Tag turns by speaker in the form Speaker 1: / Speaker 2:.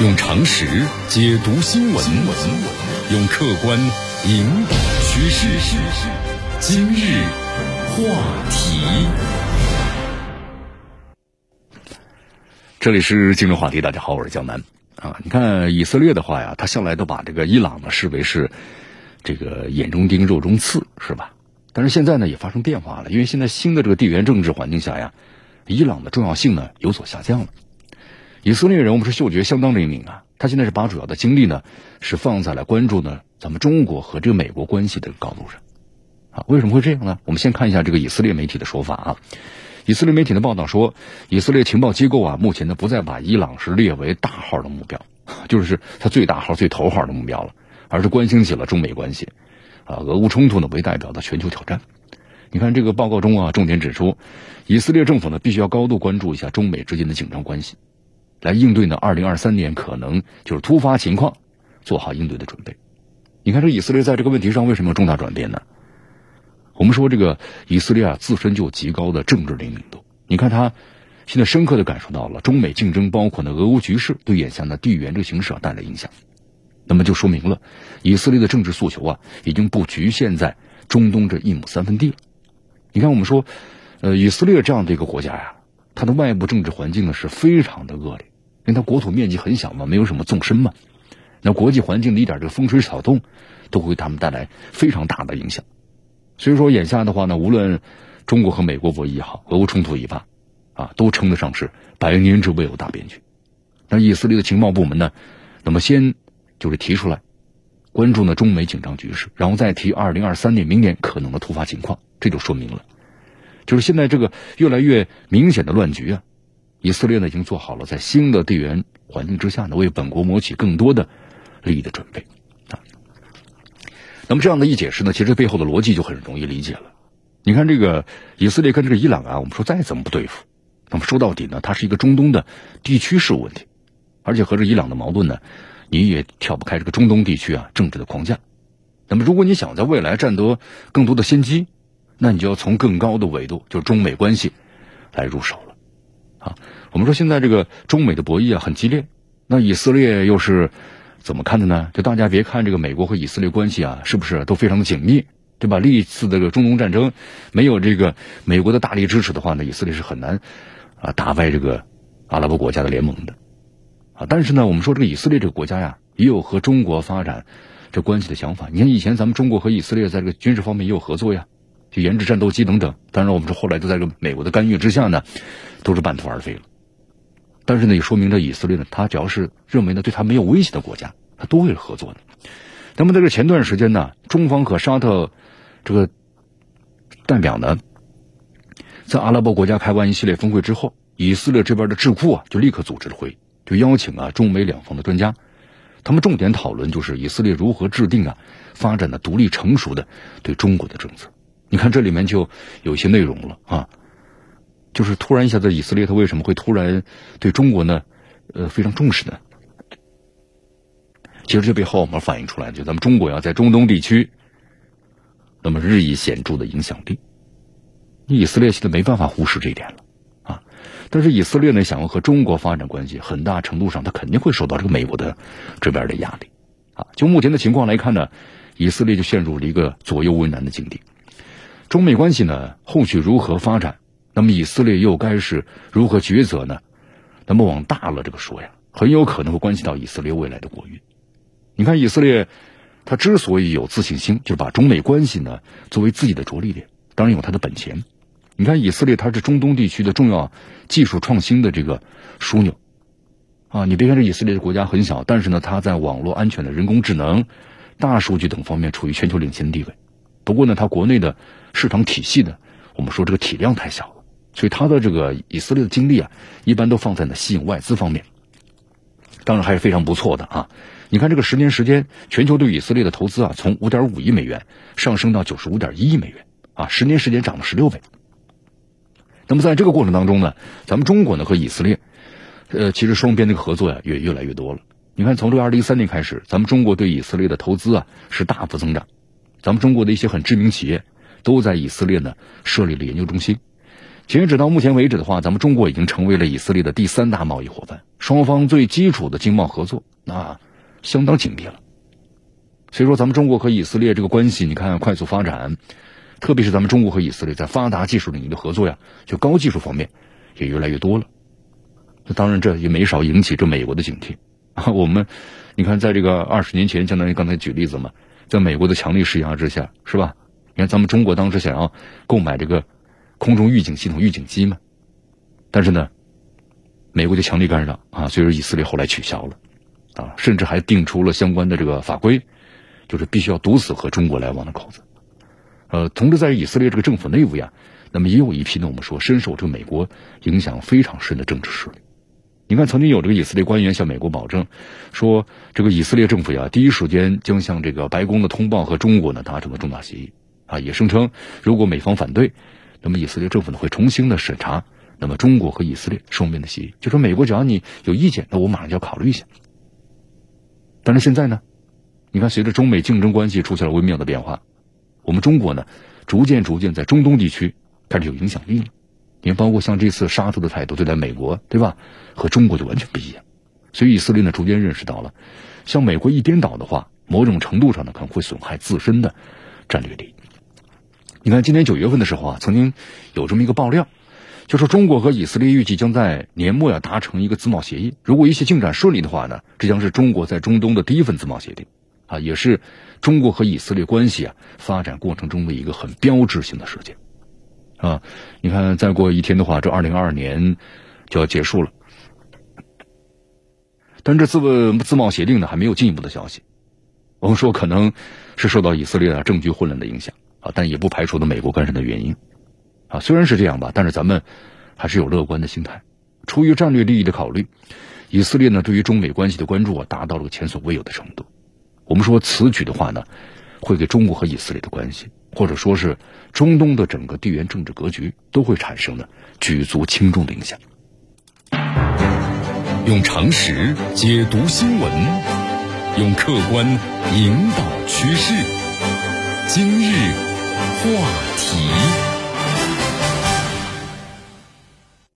Speaker 1: 用常识解读新闻，用客观引导趋势。今日话题，这里是今日话题。大家好，我是江南啊。你看以色列的话呀，他向来都把这个伊朗呢视为是这个眼中钉、肉中刺，是吧？但是现在呢也发生变化了，因为现在新的这个地缘政治环境下呀，伊朗的重要性呢有所下降了。以色列人我们是嗅觉相当灵敏啊，他现在是把主要的精力呢是放在了关注呢咱们中国和这个美国关系的高度上，啊，为什么会这样呢？我们先看一下这个以色列媒体的说法啊，以色列媒体的报道说，以色列情报机构啊目前呢不再把伊朗是列为大号的目标，就是他最大号、最头号的目标了，而是关心起了中美关系，啊，俄乌冲突呢为代表的全球挑战。你看这个报告中啊，重点指出，以色列政府呢必须要高度关注一下中美之间的紧张关系。来应对呢？二零二三年可能就是突发情况，做好应对的准备。你看，这以色列在这个问题上为什么有重大转变呢？我们说，这个以色列啊，自身就极高的政治灵敏度。你看，他现在深刻的感受到了中美竞争，包括呢俄乌局势对眼下的地缘这个形势啊带来影响。那么就说明了，以色列的政治诉求啊，已经不局限在中东这一亩三分地了。你看，我们说，呃，以色列这样的一个国家呀。它的外部政治环境呢是非常的恶劣，因为它国土面积很小嘛，没有什么纵深嘛，那国际环境的一点这个风吹草动，都会给他们带来非常大的影响。所以说，眼下的话呢，无论中国和美国博弈也好，俄乌冲突一发，啊，都称得上是百年之未有大变局。那以色列的情报部门呢，那么先就是提出来关注呢中美紧张局势，然后再提二零二三年明年可能的突发情况，这就说明了。就是现在这个越来越明显的乱局啊，以色列呢已经做好了在新的地缘环境之下呢为本国谋取更多的利益的准备啊。那么这样的一解释呢，其实背后的逻辑就很容易理解了。你看这个以色列跟这个伊朗啊，我们说再怎么不对付，那么说到底呢，它是一个中东的地区事务问题，而且和这伊朗的矛盾呢，你也跳不开这个中东地区啊政治的框架。那么如果你想在未来占得更多的先机，那你就要从更高的维度，就是中美关系来入手，啊，我们说现在这个中美的博弈啊很激烈，那以色列又是怎么看的呢？就大家别看这个美国和以色列关系啊，是不是都非常的紧密，对吧？历次的这个中东战争，没有这个美国的大力支持的话呢，以色列是很难啊打败这个阿拉伯国家的联盟的，啊，但是呢，我们说这个以色列这个国家呀，也有和中国发展这关系的想法。你看以前咱们中国和以色列在这个军事方面也有合作呀。研制战斗机等等，当然我们说后来都在这美国的干预之下呢，都是半途而废了。但是呢，也说明这以色列呢，他只要是认为呢对他没有威胁的国家，他都会合作的。那么在这前段时间呢，中方和沙特这个代表呢，在阿拉伯国家开完一系列峰会之后，以色列这边的智库啊就立刻组织了会议，就邀请啊中美两方的专家，他们重点讨论就是以色列如何制定啊发展的独立成熟的对中国的政策。你看这里面就有一些内容了啊，就是突然一下子，以色列他为什么会突然对中国呢？呃，非常重视呢？其实这背后我们反映出来，就咱们中国呀，在中东地区，那么日益显著的影响力，以色列现在没办法忽视这一点了啊。但是以色列呢，想要和中国发展关系，很大程度上他肯定会受到这个美国的这边的压力啊。就目前的情况来看呢，以色列就陷入了一个左右为难的境地。中美关系呢，后续如何发展？那么以色列又该是如何抉择呢？那么往大了这个说呀，很有可能会关系到以色列未来的国运。你看，以色列他之所以有自信心，就是把中美关系呢作为自己的着力点，当然有他的本钱。你看，以色列它是中东地区的重要技术创新的这个枢纽啊！你别看这以色列的国家很小，但是呢，它在网络安全的人工智能、大数据等方面处于全球领先地位。不过呢，它国内的市场体系呢，我们说这个体量太小了，所以它的这个以色列的精力啊，一般都放在呢吸引外资方面。当然还是非常不错的啊！你看这个十年时间，全球对以色列的投资啊，从五点五亿美元上升到九十五点一亿美元啊，十年时间涨了十六倍。那么在这个过程当中呢，咱们中国呢和以色列，呃，其实双边这个合作呀也越来越多了。你看从这个二零一三年开始，咱们中国对以色列的投资啊是大幅增长。咱们中国的一些很知名企业都在以色列呢设立了研究中心。截止到目前为止的话，咱们中国已经成为了以色列的第三大贸易伙伴，双方最基础的经贸合作那相当紧密了。所以说，咱们中国和以色列这个关系，你看快速发展，特别是咱们中国和以色列在发达技术领域的合作呀，就高技术方面也越来越多了。那当然，这也没少引起这美国的警惕啊。我们，你看，在这个二十年前，相当于刚才举例子嘛，在美国的强力施压之下，是吧？你看，咱们中国当时想要购买这个空中预警系统、预警机嘛，但是呢，美国就强力干扰啊，所以说以色列后来取消了啊，甚至还定出了相关的这个法规，就是必须要堵死和中国来往的口子。呃，同时在以色列这个政府内部呀，那么也有一批呢，我们说深受这个美国影响非常深的政治势力。你看，曾经有这个以色列官员向美国保证，说这个以色列政府呀，第一时间将向这个白宫的通报和中国呢达成了重大协议啊，也声称如果美方反对，那么以色列政府呢会重新的审查，那么中国和以色列双边的协议，就说美国只要你有意见，那我马上就要考虑一下。但是现在呢，你看随着中美竞争关系出现了微妙的变化，我们中国呢逐渐逐渐在中东地区开始有影响力了。你，包括像这次沙特的态度对待美国，对吧？和中国就完全不一样。所以以色列呢，逐渐认识到了，像美国一边倒的话，某种程度上呢，可能会损害自身的战略利益。你看，今年九月份的时候啊，曾经有这么一个爆料，就说中国和以色列预计将在年末要达成一个自贸协议。如果一切进展顺利的话呢，这将是中国在中东的第一份自贸协定，啊，也是中国和以色列关系啊发展过程中的一个很标志性的事件。啊，你看，再过一天的话，这二零二二年就要结束了。但这自自贸协定呢，还没有进一步的消息。我们说，可能是受到以色列的政局混乱的影响啊，但也不排除的美国干涉的原因啊。虽然是这样吧，但是咱们还是有乐观的心态。出于战略利益的考虑，以色列呢对于中美关系的关注啊，达到了前所未有的程度。我们说此举的话呢，会给中国和以色列的关系。或者说是中东的整个地缘政治格局都会产生呢举足轻重的影响。
Speaker 2: 用常识解读新闻，用客观引导趋势。今日话题。